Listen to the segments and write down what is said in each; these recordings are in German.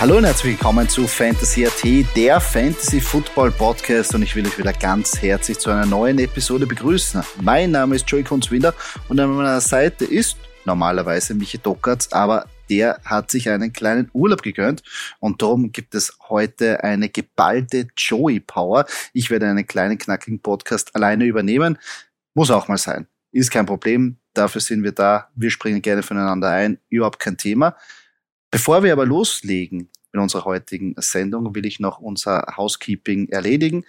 Hallo und herzlich willkommen zu Fantasy AT, der Fantasy Football Podcast und ich will euch wieder ganz herzlich zu einer neuen Episode begrüßen. Mein Name ist Joey Kunzwinder und an meiner Seite ist normalerweise Michi Dockertz, aber der hat sich einen kleinen Urlaub gegönnt und darum gibt es heute eine geballte Joey Power. Ich werde einen kleinen knackigen Podcast alleine übernehmen. Muss auch mal sein. Ist kein Problem. Dafür sind wir da. Wir springen gerne voneinander ein. Überhaupt kein Thema. Bevor wir aber loslegen in unserer heutigen Sendung, will ich noch unser Housekeeping erledigen.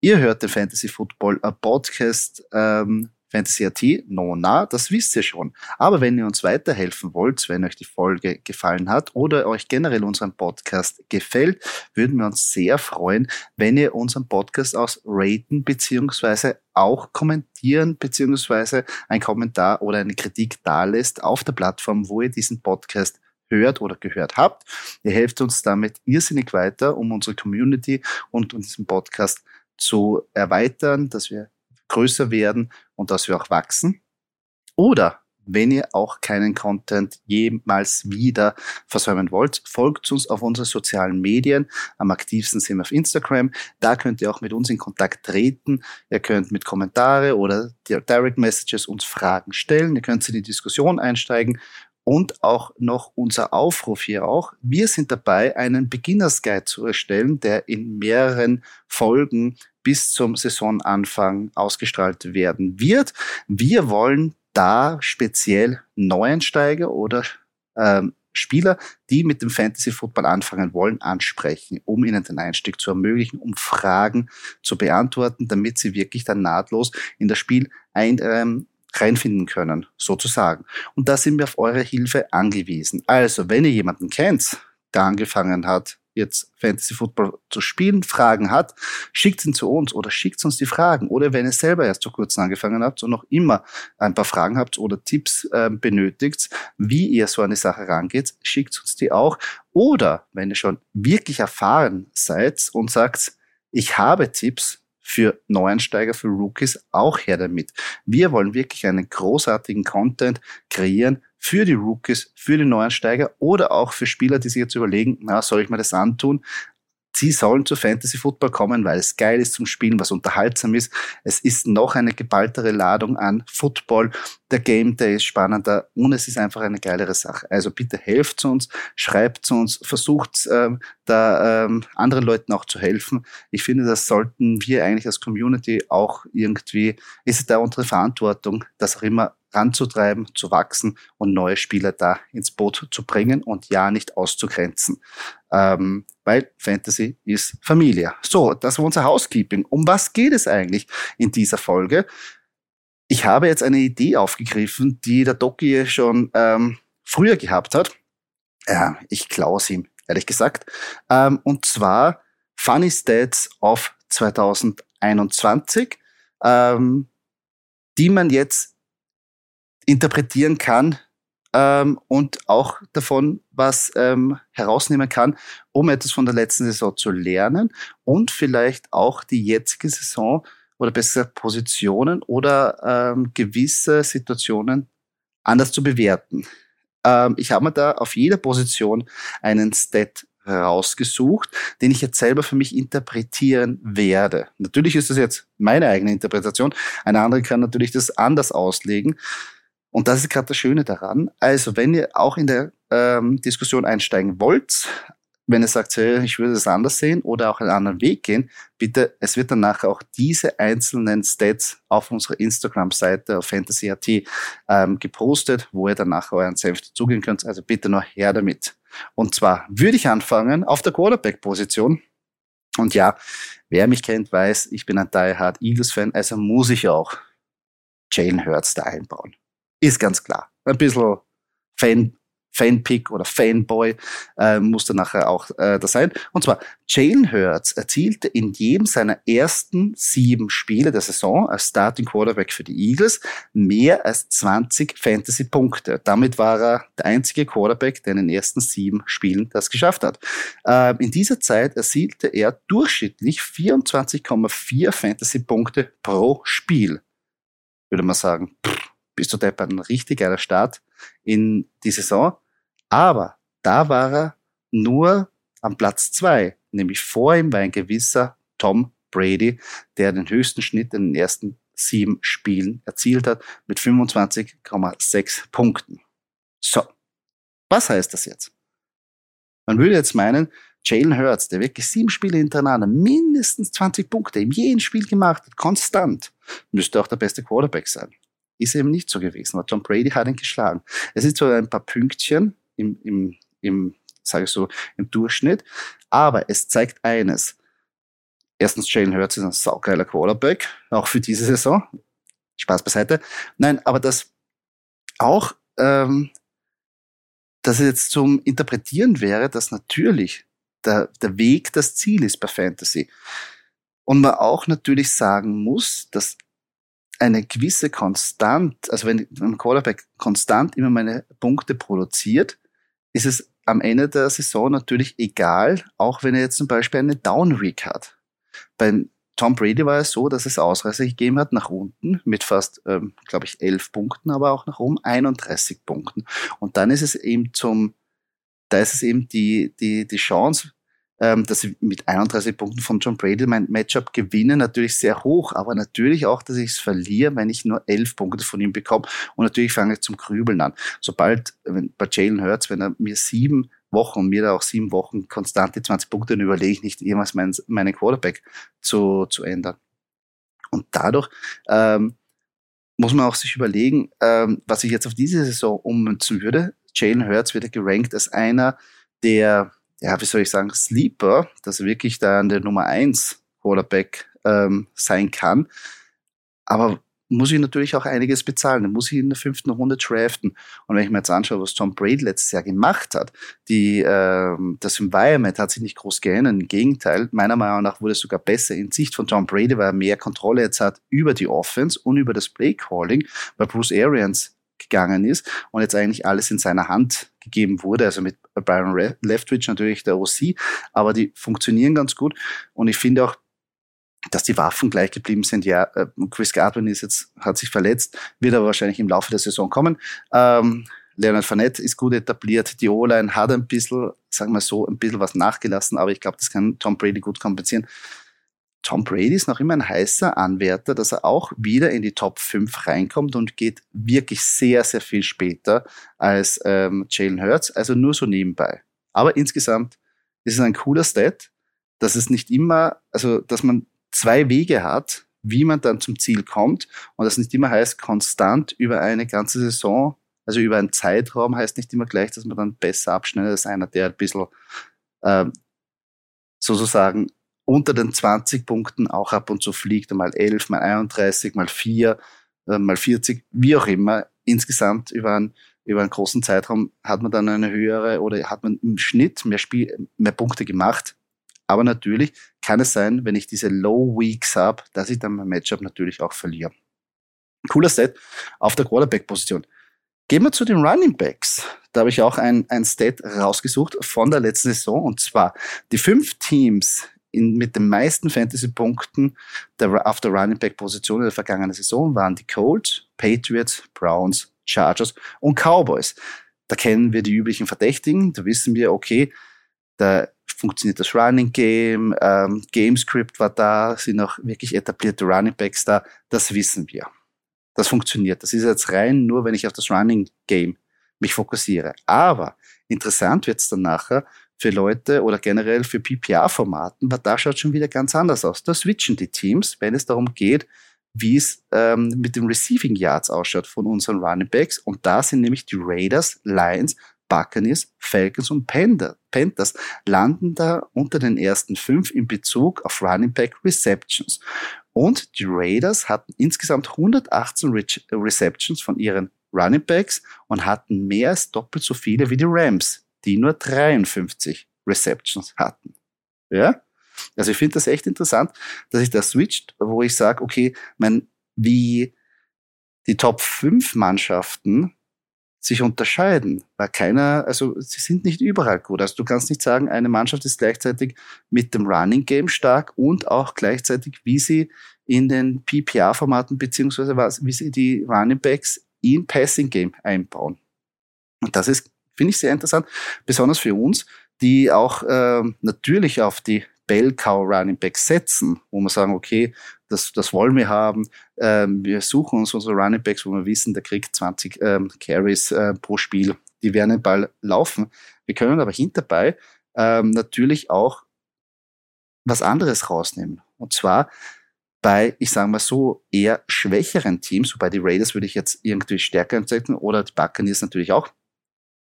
Ihr hört den Fantasy Football Podcast ähm, Fantasy AT, no, na, das wisst ihr schon. Aber wenn ihr uns weiterhelfen wollt, wenn euch die Folge gefallen hat oder euch generell unseren Podcast gefällt, würden wir uns sehr freuen, wenn ihr unseren Podcast aus raten beziehungsweise auch kommentieren beziehungsweise ein Kommentar oder eine Kritik da lässt auf der Plattform, wo ihr diesen Podcast hört oder gehört habt. Ihr helft uns damit irrsinnig weiter, um unsere Community und diesen Podcast zu erweitern, dass wir größer werden und dass wir auch wachsen. Oder wenn ihr auch keinen Content jemals wieder versäumen wollt, folgt uns auf unseren sozialen Medien. Am aktivsten sind wir auf Instagram. Da könnt ihr auch mit uns in Kontakt treten. Ihr könnt mit Kommentare oder Direct Messages uns Fragen stellen. Ihr könnt in die Diskussion einsteigen und auch noch unser Aufruf hier auch. Wir sind dabei, einen Beginners Guide zu erstellen, der in mehreren Folgen bis zum Saisonanfang ausgestrahlt werden wird. Wir wollen da speziell Neuensteiger oder ähm, Spieler, die mit dem Fantasy Football anfangen wollen, ansprechen, um ihnen den Einstieg zu ermöglichen, um Fragen zu beantworten, damit sie wirklich dann nahtlos in das Spiel ein, ähm, reinfinden können, sozusagen. Und da sind wir auf eure Hilfe angewiesen. Also, wenn ihr jemanden kennt, der angefangen hat, jetzt Fantasy Football zu spielen, Fragen hat, schickt ihn zu uns oder schickt uns die Fragen. Oder wenn ihr selber erst vor kurzem angefangen habt und noch immer ein paar Fragen habt oder Tipps äh, benötigt, wie ihr so eine Sache rangeht, schickt uns die auch. Oder wenn ihr schon wirklich erfahren seid und sagt, ich habe Tipps, für Neuansteiger, für Rookies auch her damit. Wir wollen wirklich einen großartigen Content kreieren für die Rookies, für die Neuansteiger oder auch für Spieler, die sich jetzt überlegen, na, soll ich mir das antun? Sie sollen zu Fantasy Football kommen, weil es geil ist zum Spielen, was unterhaltsam ist. Es ist noch eine geballtere Ladung an Football. Der Game Day ist spannender und es ist einfach eine geilere Sache. Also bitte helft uns, schreibt zu uns, versucht ähm, da ähm, anderen Leuten auch zu helfen. Ich finde, das sollten wir eigentlich als Community auch irgendwie, ist es da unsere Verantwortung, das auch immer ranzutreiben, zu wachsen und neue Spieler da ins Boot zu bringen und ja nicht auszugrenzen. Ähm, weil Fantasy ist Familie. So, das war unser Housekeeping. Um was geht es eigentlich in dieser Folge? Ich habe jetzt eine Idee aufgegriffen, die der Doki schon ähm, früher gehabt hat. Ja, ich klaue es ihm, ehrlich gesagt. Ähm, und zwar Funny Stats of 2021, ähm, die man jetzt interpretieren kann ähm, und auch davon was ähm, herausnehmen kann, um etwas von der letzten Saison zu lernen und vielleicht auch die jetzige Saison oder besser Positionen oder ähm, gewisse Situationen anders zu bewerten. Ähm, ich habe mir da auf jeder Position einen Stat rausgesucht, den ich jetzt selber für mich interpretieren werde. Natürlich ist das jetzt meine eigene Interpretation. Eine andere kann natürlich das anders auslegen. Und das ist gerade das Schöne daran. Also, wenn ihr auch in der ähm, Diskussion einsteigen wollt, wenn ihr sagt, hey, ich würde es anders sehen oder auch einen anderen Weg gehen, bitte, es wird dann nachher auch diese einzelnen Stats auf unserer Instagram-Seite auf Fantasy.at ähm, gepostet, wo ihr dann nachher euren Senf dazugehen könnt. Also bitte noch her damit. Und zwar würde ich anfangen auf der Quarterback-Position. Und ja, wer mich kennt, weiß, ich bin ein Die Hard Eagles-Fan, also muss ich auch Jalen Hurts da einbauen. Ist ganz klar. Ein bisschen Fan, Fanpick oder Fanboy äh, muss da nachher auch äh, da sein. Und zwar, Jalen Hurts erzielte in jedem seiner ersten sieben Spiele der Saison als Starting Quarterback für die Eagles mehr als 20 Fantasy-Punkte. Damit war er der einzige Quarterback, der in den ersten sieben Spielen das geschafft hat. Äh, in dieser Zeit erzielte er durchschnittlich 24,4 Fantasy-Punkte pro Spiel. Würde man sagen, pff, bist du deppert ein richtig geiler Start in die Saison. Aber da war er nur am Platz zwei, nämlich vor ihm war ein gewisser Tom Brady, der den höchsten Schnitt in den ersten sieben Spielen erzielt hat mit 25,6 Punkten. So, was heißt das jetzt? Man würde jetzt meinen, Jalen Hurts, der wirklich sieben Spiele hintereinander mindestens 20 Punkte in jedem Spiel gemacht hat, konstant, müsste auch der beste Quarterback sein. Ist eben nicht so gewesen, weil Tom Brady hat ihn geschlagen. Es sind zwar ein paar Pünktchen im, im, im sage ich so, im Durchschnitt, aber es zeigt eines. Erstens, Jalen Hurts ist ein saugeiler Quarterback, auch für diese Saison. Spaß beiseite. Nein, aber das auch, ähm, dass es jetzt zum Interpretieren wäre, dass natürlich der, der Weg das Ziel ist bei Fantasy. Und man auch natürlich sagen muss, dass eine gewisse Konstant, also wenn ein Quarterback konstant immer meine Punkte produziert, ist es am Ende der Saison natürlich egal, auch wenn er jetzt zum Beispiel eine Down Week hat. Bei Tom Brady war es so, dass es Ausreißer gegeben hat nach unten mit fast, ähm, glaube ich, elf Punkten, aber auch nach oben 31 Punkten. Und dann ist es eben zum, da ist es eben die, die, die Chance, dass ich mit 31 Punkten von John Brady mein Matchup gewinne, natürlich sehr hoch, aber natürlich auch, dass ich es verliere, wenn ich nur 11 Punkte von ihm bekomme. Und natürlich fange ich zum Grübeln an. Sobald, wenn, bei Jalen Hurts, wenn er mir sieben Wochen mir da auch sieben Wochen konstant die 20 Punkte, dann überlege ich nicht jemals meinen, meinen Quarterback zu, zu ändern. Und dadurch ähm, muss man auch sich überlegen, ähm, was ich jetzt auf diese Saison ummünzen würde. Jalen Hurts wird gerankt als einer der ja, wie soll ich sagen, Sleeper, dass er wirklich da an der Nummer 1 Quarterback ähm, sein kann. Aber muss ich natürlich auch einiges bezahlen. Dann muss ich in der fünften Runde draften. Und wenn ich mir jetzt anschaue, was Tom Brady letztes Jahr gemacht hat, die, ähm, das Environment hat sich nicht groß geändert. Im Gegenteil, meiner Meinung nach wurde es sogar besser in Sicht von Tom Brady, weil er mehr Kontrolle jetzt hat über die Offense und über das Play Calling, weil Bruce Arians gegangen ist und jetzt eigentlich alles in seiner Hand gegeben wurde, also mit Byron Leftwich natürlich der OC, aber die funktionieren ganz gut und ich finde auch, dass die Waffen gleich geblieben sind. Ja, äh, Chris Godwin ist jetzt, hat sich verletzt, wird aber wahrscheinlich im Laufe der Saison kommen. Ähm, Leonard Fournette ist gut etabliert. Die O-Line hat ein bisschen, sagen wir so, ein bisschen was nachgelassen, aber ich glaube, das kann Tom Brady gut kompensieren. Tom Brady ist noch immer ein heißer Anwärter, dass er auch wieder in die Top 5 reinkommt und geht wirklich sehr, sehr viel später als ähm, Jalen Hurts, also nur so nebenbei. Aber insgesamt ist es ein cooler Stat, dass es nicht immer, also dass man zwei Wege hat, wie man dann zum Ziel kommt und das nicht immer heißt, konstant über eine ganze Saison, also über einen Zeitraum heißt nicht immer gleich, dass man dann besser abschneidet als einer, der ein bisschen ähm, sozusagen unter den 20 Punkten auch ab und zu fliegt, mal 11, mal 31, mal 4, äh, mal 40, wie auch immer. Insgesamt über einen, über einen großen Zeitraum hat man dann eine höhere oder hat man im Schnitt mehr, Spiel, mehr Punkte gemacht. Aber natürlich kann es sein, wenn ich diese Low Weeks habe, dass ich dann mein Matchup natürlich auch verliere. Cooler Set auf der Quarterback-Position. Gehen wir zu den Running Backs. Da habe ich auch ein, ein Stat rausgesucht von der letzten Saison. Und zwar die fünf Teams, in, mit den meisten Fantasy-Punkten auf der Running Back-Position in der vergangenen Saison waren die Colts, Patriots, Browns, Chargers und Cowboys. Da kennen wir die üblichen Verdächtigen. Da wissen wir, okay, da funktioniert das Running Game, ähm, Game war da, sind auch wirklich etablierte Running Backs da. Das wissen wir. Das funktioniert. Das ist jetzt rein nur, wenn ich auf das Running Game mich fokussiere. Aber interessant wird es dann nachher, für Leute oder generell für PPR-Formaten, weil da schaut schon wieder ganz anders aus. Da switchen die Teams, wenn es darum geht, wie es ähm, mit den Receiving Yards ausschaut von unseren Running Backs. Und da sind nämlich die Raiders, Lions, Buccaneers, Falcons und Panthers landen da unter den ersten fünf in Bezug auf Running Back Receptions. Und die Raiders hatten insgesamt 118 Re Receptions von ihren Running Backs und hatten mehr als doppelt so viele wie die Rams, die nur 53 Receptions hatten. Ja? Also ich finde das echt interessant, dass ich da switcht, wo ich sage, okay, mein, wie die Top 5 Mannschaften sich unterscheiden, weil keiner, also sie sind nicht überall gut. Also du kannst nicht sagen, eine Mannschaft ist gleichzeitig mit dem Running Game stark und auch gleichzeitig, wie sie in den PPR-Formaten beziehungsweise was, wie sie die Running Backs in Passing Game einbauen. Und das ist Finde ich sehr interessant, besonders für uns, die auch äh, natürlich auf die Bell Cow Running Back setzen, wo wir sagen, okay, das, das wollen wir haben. Ähm, wir suchen uns unsere Running Backs, wo wir wissen, der kriegt 20 ähm, Carries äh, pro Spiel. Die werden den Ball laufen. Wir können aber hinterbei ähm, natürlich auch was anderes rausnehmen. Und zwar bei, ich sage mal so, eher schwächeren Teams, wobei die Raiders würde ich jetzt irgendwie stärker einsetzen oder die Buccaneers natürlich auch.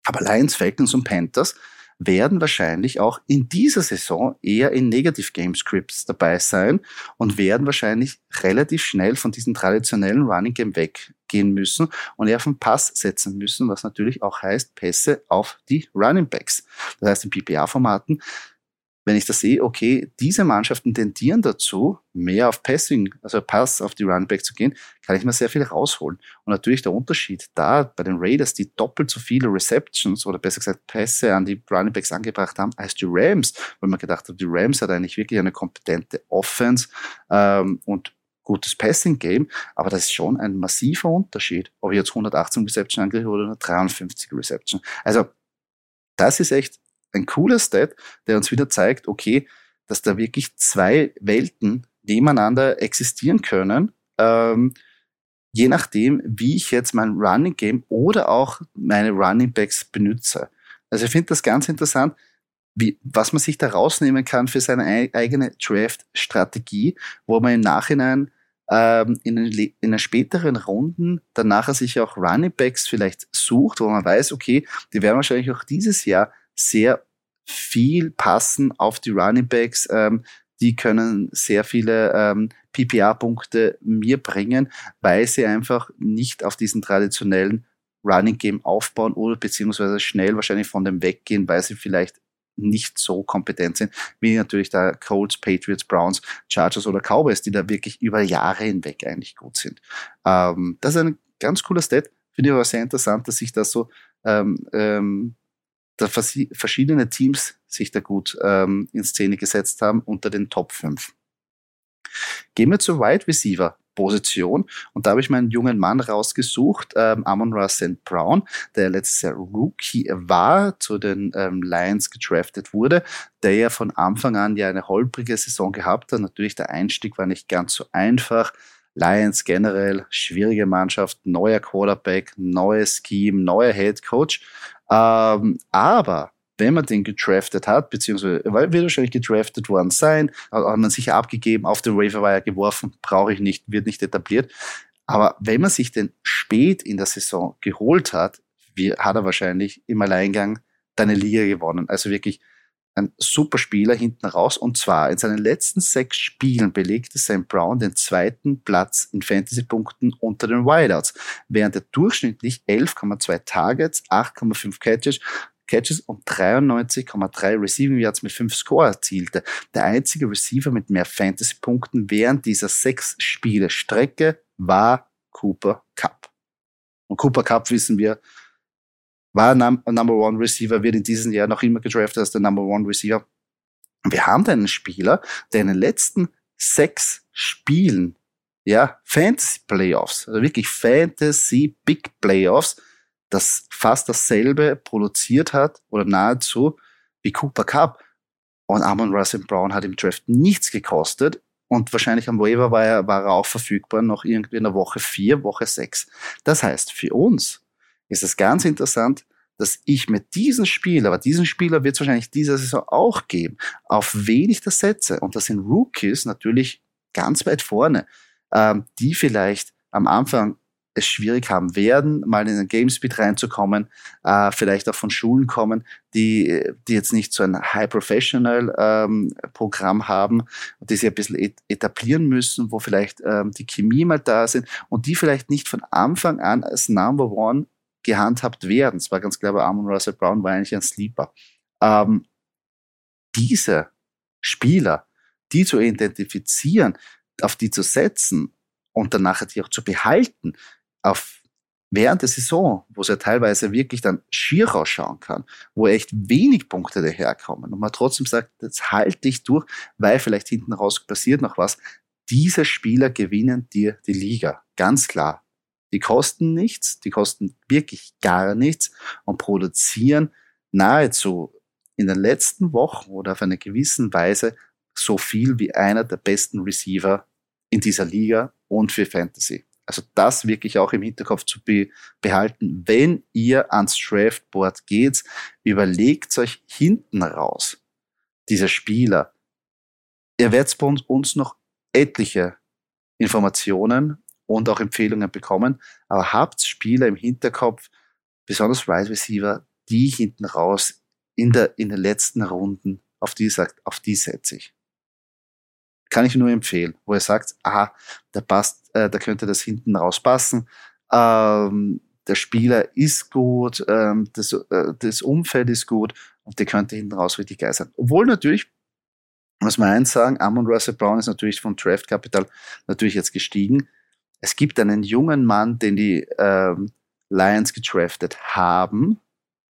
Aber Lions, Falcons und Panthers werden wahrscheinlich auch in dieser Saison eher in Negative Game Scripts dabei sein und werden wahrscheinlich relativ schnell von diesem traditionellen Running Game weggehen müssen und eher auf den Pass setzen müssen, was natürlich auch heißt Pässe auf die Running Backs. Das heißt, in PPA-Formaten wenn ich da sehe, okay, diese Mannschaften tendieren dazu, mehr auf Passing, also Pass auf die Runback zu gehen, kann ich mir sehr viel rausholen. Und natürlich der Unterschied da bei den Raiders, die doppelt so viele Receptions oder besser gesagt Pässe an die Runningbacks angebracht haben als die Rams, weil man gedacht hat, die Rams hat eigentlich wirklich eine kompetente Offense ähm, und gutes Passing-Game, aber das ist schon ein massiver Unterschied, ob ich jetzt 118 Reception angekriege oder 53 Reception. Also das ist echt ein cooler Stat, der uns wieder zeigt, okay, dass da wirklich zwei Welten nebeneinander existieren können, ähm, je nachdem, wie ich jetzt mein Running Game oder auch meine Running Backs benutze. Also ich finde das ganz interessant, wie, was man sich da rausnehmen kann für seine eigene Draft-Strategie, wo man im Nachhinein ähm, in, den, in den späteren Runden dann nachher sich auch Running Backs vielleicht sucht, wo man weiß, okay, die werden wahrscheinlich auch dieses Jahr sehr viel passen auf die Running Backs. Ähm, die können sehr viele ähm, PPA-Punkte mir bringen, weil sie einfach nicht auf diesen traditionellen Running Game aufbauen oder beziehungsweise schnell wahrscheinlich von dem weggehen, weil sie vielleicht nicht so kompetent sind, wie natürlich da Colts, Patriots, Browns, Chargers oder Cowboys, die da wirklich über Jahre hinweg eigentlich gut sind. Ähm, das ist ein ganz cooler Stat, finde ich aber sehr interessant, dass sich das so ähm, ähm, da verschiedene Teams sich da gut ähm, in Szene gesetzt haben unter den Top 5. Gehen wir zur Wide Receiver Position und da habe ich meinen jungen Mann rausgesucht, ähm, Amon Russell Brown, der letztes Jahr Rookie war, zu den ähm, Lions gedraftet wurde, der ja von Anfang an ja eine holprige Saison gehabt hat. Natürlich der Einstieg war nicht ganz so einfach. Lions generell schwierige Mannschaft, neuer Quarterback, neues Scheme, neuer Head Coach. Ähm, aber wenn man den gedraftet hat, beziehungsweise weil wird wahrscheinlich gedraftet worden sein, hat man sicher abgegeben, auf den Waiver geworfen, brauche ich nicht, wird nicht etabliert. Aber wenn man sich den spät in der Saison geholt hat, wie, hat er wahrscheinlich im Alleingang deine Liga gewonnen. Also wirklich ein super Spieler hinten raus. Und zwar in seinen letzten sechs Spielen belegte Sam Brown den zweiten Platz in Fantasy-Punkten unter den Wideouts, während er durchschnittlich 11,2 Targets, 8,5 Catches, Catches und 93,3 Receiving Yards mit 5 Score erzielte. Der einzige Receiver mit mehr Fantasy-Punkten während dieser sechs Spiele Strecke war Cooper Cup. Und Cooper Cup wissen wir, war Num Number One Receiver, wird in diesem Jahr noch immer gedraftet als der Number One Receiver. Wir haben da einen Spieler, der in den letzten sechs Spielen, ja, Fantasy Playoffs, also wirklich Fantasy Big Playoffs, das fast dasselbe produziert hat oder nahezu wie Cooper Cup. Und Amon Russell Brown hat im Draft nichts gekostet und wahrscheinlich am Waiver war er, war er auch verfügbar noch irgendwie in der Woche vier, Woche sechs. Das heißt, für uns ist es ganz interessant, dass ich mit diesem Spieler, aber diesen Spieler wird es wahrscheinlich dieser Saison auch geben, auf wen ich das setze. Und das sind Rookies natürlich ganz weit vorne, ähm, die vielleicht am Anfang es schwierig haben werden, mal in den Gamespeed reinzukommen, äh, vielleicht auch von Schulen kommen, die, die jetzt nicht so ein High Professional ähm, haben, die sich ein bisschen etablieren müssen, wo vielleicht ähm, die Chemie mal da sind und die vielleicht nicht von Anfang an als Number One gehandhabt werden. Es war ganz klar, bei Amon Russell Brown war eigentlich ein Sleeper. Ähm, diese Spieler, die zu identifizieren, auf die zu setzen und dann nachher die auch zu behalten, auf während der Saison, wo es ja teilweise wirklich dann schier ausschauen kann, wo echt wenig Punkte daherkommen und man trotzdem sagt, jetzt halte ich durch, weil vielleicht hinten raus passiert noch was. Diese Spieler gewinnen dir die Liga. Ganz klar. Die kosten nichts, die kosten wirklich gar nichts und produzieren nahezu in den letzten Wochen oder auf eine gewissen Weise so viel wie einer der besten Receiver in dieser Liga und für Fantasy. Also das wirklich auch im Hinterkopf zu be behalten. Wenn ihr ans Draftboard geht, überlegt euch hinten raus, dieser Spieler. Ihr werdet bei uns noch etliche Informationen und auch Empfehlungen bekommen, aber habt Spieler im Hinterkopf, besonders Wide Receiver, die hinten raus in, der, in den letzten Runden, auf die sagt, auf die setze ich. Kann ich nur empfehlen, wo er sagt, aha, da passt, äh, da könnte das hinten raus passen. Ähm, der Spieler ist gut, ähm, das, äh, das Umfeld ist gut und der könnte hinten raus richtig geil sein. Obwohl natürlich, muss man eins sagen, Amon Russell Brown ist natürlich von Draft Capital natürlich jetzt gestiegen. Es gibt einen jungen Mann, den die ähm, Lions gedraftet haben,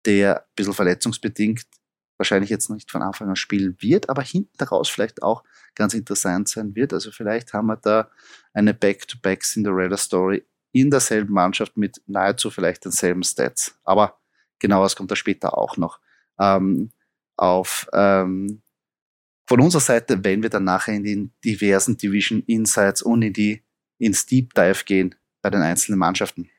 der ein bisschen verletzungsbedingt wahrscheinlich jetzt nicht von Anfang an spielen wird, aber hinten raus vielleicht auch ganz interessant sein wird. Also vielleicht haben wir da eine Back-to-Back Cinderella Story in derselben Mannschaft mit nahezu vielleicht denselben Stats. Aber genau das kommt da später auch noch. Ähm, auf ähm, von unserer Seite, wenn wir dann nachher in den diversen Division Insights und in die ins Deep Dive gehen bei den einzelnen Mannschaften.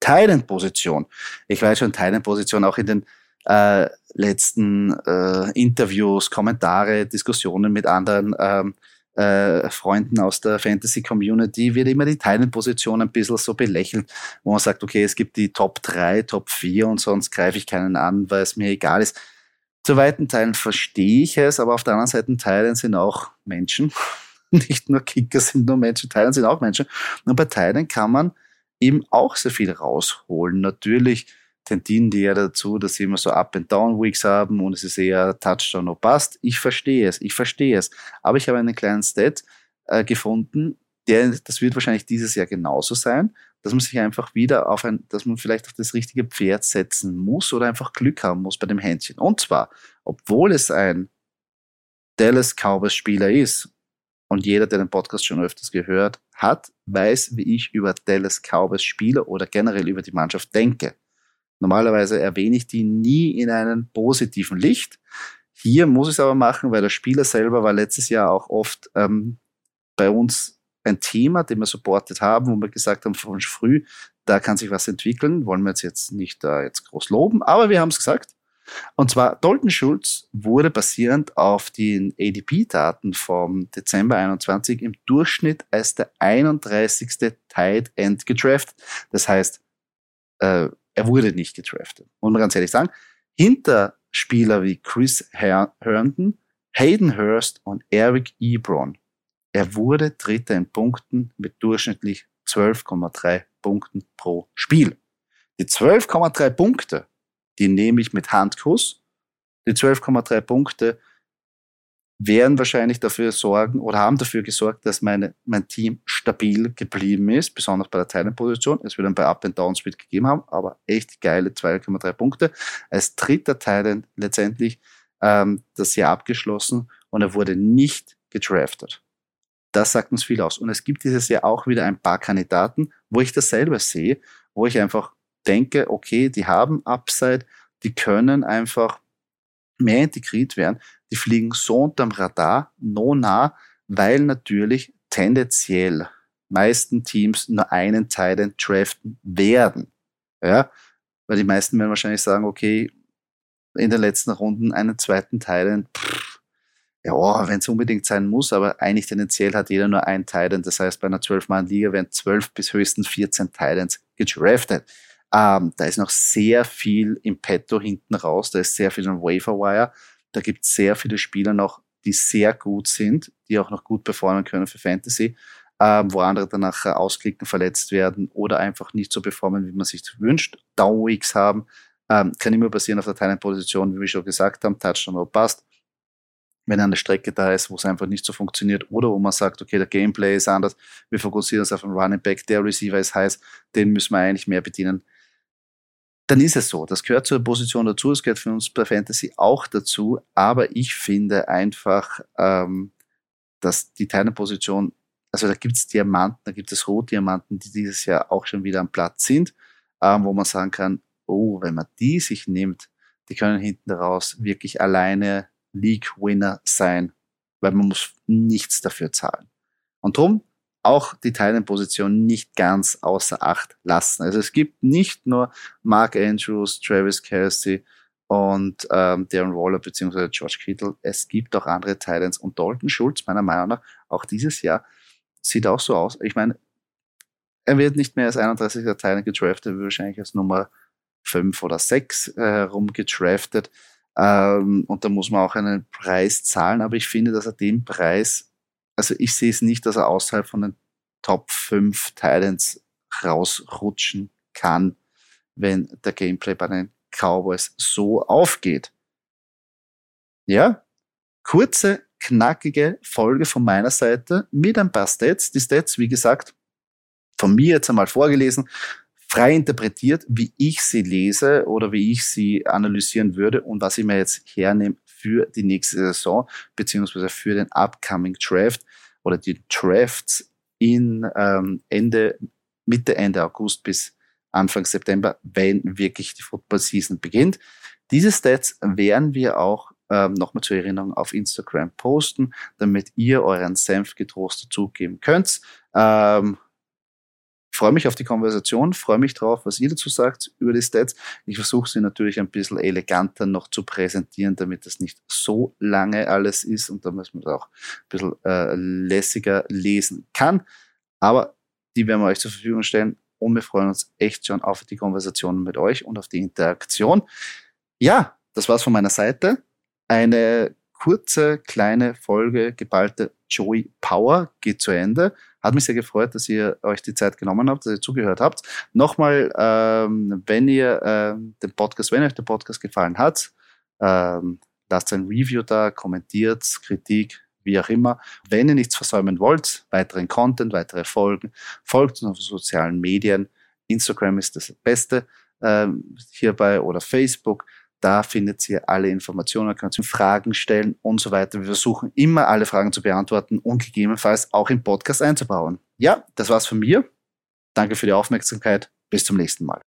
Thailand-Position. Ich weiß schon, Thailand-Position auch in den äh, letzten äh, Interviews, Kommentare, Diskussionen mit anderen ähm, äh, Freunden aus der Fantasy-Community wird immer die Thailand-Position ein bisschen so belächelt, wo man sagt, okay, es gibt die Top 3, Top 4 und sonst greife ich keinen an, weil es mir egal ist. Zu weiten Teilen verstehe ich es, aber auf der anderen Seite Thailand sind auch Menschen. Nicht nur Kicker sind nur Menschen, Thailand sind auch Menschen. Und bei Thailand kann man eben auch sehr viel rausholen. Natürlich tendieren die ja dazu, dass sie immer so Up-and-Down-Weeks haben und es ist eher Touchdown oder Bust. Ich verstehe es, ich verstehe es. Aber ich habe einen kleinen Stat äh, gefunden, der, das wird wahrscheinlich dieses Jahr genauso sein, dass man sich einfach wieder auf ein, dass man vielleicht auf das richtige Pferd setzen muss oder einfach Glück haben muss bei dem Händchen. Und zwar, obwohl es ein Dallas Cowboys Spieler ist und jeder, der den Podcast schon öfters gehört hat, weiß, wie ich über Dallas Cowboys Spieler oder generell über die Mannschaft denke. Normalerweise erwähne ich die nie in einem positiven Licht. Hier muss ich es aber machen, weil der Spieler selber war letztes Jahr auch oft ähm, bei uns ein Thema, den wir supportet haben, wo wir gesagt haben von früh, da kann sich was entwickeln. Wollen wir jetzt, jetzt nicht da jetzt groß loben, aber wir haben es gesagt. Und zwar Dalton Schulz wurde basierend auf den ADP-Daten vom Dezember 21 im Durchschnitt als der 31. Tight End gedraftet. Das heißt, äh, er wurde nicht gedraftet. Und man ganz ehrlich sagen, hinter Spieler wie Chris Herndon, Hayden Hurst und Eric Ebron, er wurde Dritter in Punkten mit durchschnittlich 12,3 Punkten pro Spiel. Die 12,3 Punkte die nehme ich mit Handkuss. Die 12,3 Punkte werden wahrscheinlich dafür sorgen oder haben dafür gesorgt, dass meine, mein Team stabil geblieben ist, besonders bei der Teilenposition. Es wird dann bei Up and Down Speed gegeben haben, aber echt geile 2,3 Punkte. Als dritter Teilen letztendlich ähm, das Jahr abgeschlossen und er wurde nicht gedraftet. Das sagt uns viel aus. Und es gibt dieses Jahr auch wieder ein paar Kandidaten, wo ich das selber sehe, wo ich einfach denke, okay, die haben Upside, die können einfach mehr integriert werden, die fliegen so unterm Radar, no nah, weil natürlich tendenziell meisten Teams nur einen Titan draften werden. Ja, weil die meisten werden wahrscheinlich sagen, okay, in den letzten Runden einen zweiten Titan, ja, wenn es unbedingt sein muss, aber eigentlich tendenziell hat jeder nur einen Titan. Das heißt, bei einer 12-Mann-Liga werden 12 bis höchstens 14 Titans gedraftet. Ähm, da ist noch sehr viel im Petto hinten raus, da ist sehr viel am Waferwire. Da gibt es sehr viele Spieler noch, die sehr gut sind, die auch noch gut performen können für Fantasy, ähm, wo andere dann nachher ausklicken, verletzt werden oder einfach nicht so performen, wie man sich wünscht. Downweeks haben, ähm, kann immer passieren auf der Teilenposition, wie wir schon gesagt haben, Touchdown oder passt. Wenn eine Strecke da ist, wo es einfach nicht so funktioniert oder wo man sagt, okay, der Gameplay ist anders, wir fokussieren uns auf einen Running Back, der Receiver ist heiß, den müssen wir eigentlich mehr bedienen dann ist es so. Das gehört zur Position dazu, es gehört für uns bei Fantasy auch dazu, aber ich finde einfach, ähm, dass die Teilenposition, also da gibt es Diamanten, da gibt es Rotdiamanten, die dieses Jahr auch schon wieder am Platz sind, ähm, wo man sagen kann, oh, wenn man die sich nimmt, die können hinten raus wirklich alleine League-Winner sein, weil man muss nichts dafür zahlen. Und drum auch die Teilenposition nicht ganz außer Acht lassen. Also es gibt nicht nur Mark Andrews, Travis Kelsey und ähm, Darren Waller beziehungsweise George Kittle. Es gibt auch andere Titans und Dalton Schultz, meiner Meinung nach, auch dieses Jahr sieht auch so aus. Ich meine, er wird nicht mehr als 31er Titan gedraftet, wird wahrscheinlich als Nummer 5 oder 6 äh, herumgedraftet. Ähm, und da muss man auch einen Preis zahlen, aber ich finde, dass er den Preis, also ich sehe es nicht, dass er außerhalb von den Top 5 Titans rausrutschen kann, wenn der Gameplay bei den Cowboys so aufgeht. Ja, kurze, knackige Folge von meiner Seite mit ein paar Stats. Die Stats, wie gesagt, von mir jetzt einmal vorgelesen frei interpretiert, wie ich sie lese oder wie ich sie analysieren würde und was ich mir jetzt hernehme für die nächste Saison, beziehungsweise für den upcoming Draft oder die Drafts in ähm, Ende, Mitte, Ende August bis Anfang September, wenn wirklich die Football Season beginnt. Diese Stats werden wir auch ähm, nochmal zur Erinnerung auf Instagram posten, damit ihr euren Senf getrost dazugeben könnt. Ähm, freue mich auf die Konversation, freue mich drauf, was ihr dazu sagt über die Stats. Ich versuche sie natürlich ein bisschen eleganter noch zu präsentieren, damit das nicht so lange alles ist und damit man das auch ein bisschen äh, lässiger lesen kann. Aber die werden wir euch zur Verfügung stellen und wir freuen uns echt schon auf die Konversation mit euch und auf die Interaktion. Ja, das war's von meiner Seite. Eine kurze, kleine Folge, geballte Joey Power geht zu Ende. Hat mich sehr gefreut, dass ihr euch die Zeit genommen habt, dass ihr zugehört habt. Nochmal, ähm, wenn ihr ähm, den Podcast, wenn euch der Podcast gefallen hat, ähm, lasst ein Review da, kommentiert, Kritik, wie auch immer. Wenn ihr nichts versäumen wollt, weiteren Content, weitere Folgen, folgt uns auf sozialen Medien. Instagram ist das Beste ähm, hierbei oder Facebook. Da findet ihr alle Informationen, könnt ihr Fragen stellen und so weiter. Wir versuchen immer alle Fragen zu beantworten und gegebenenfalls auch im Podcast einzubauen. Ja, das war's von mir. Danke für die Aufmerksamkeit. Bis zum nächsten Mal.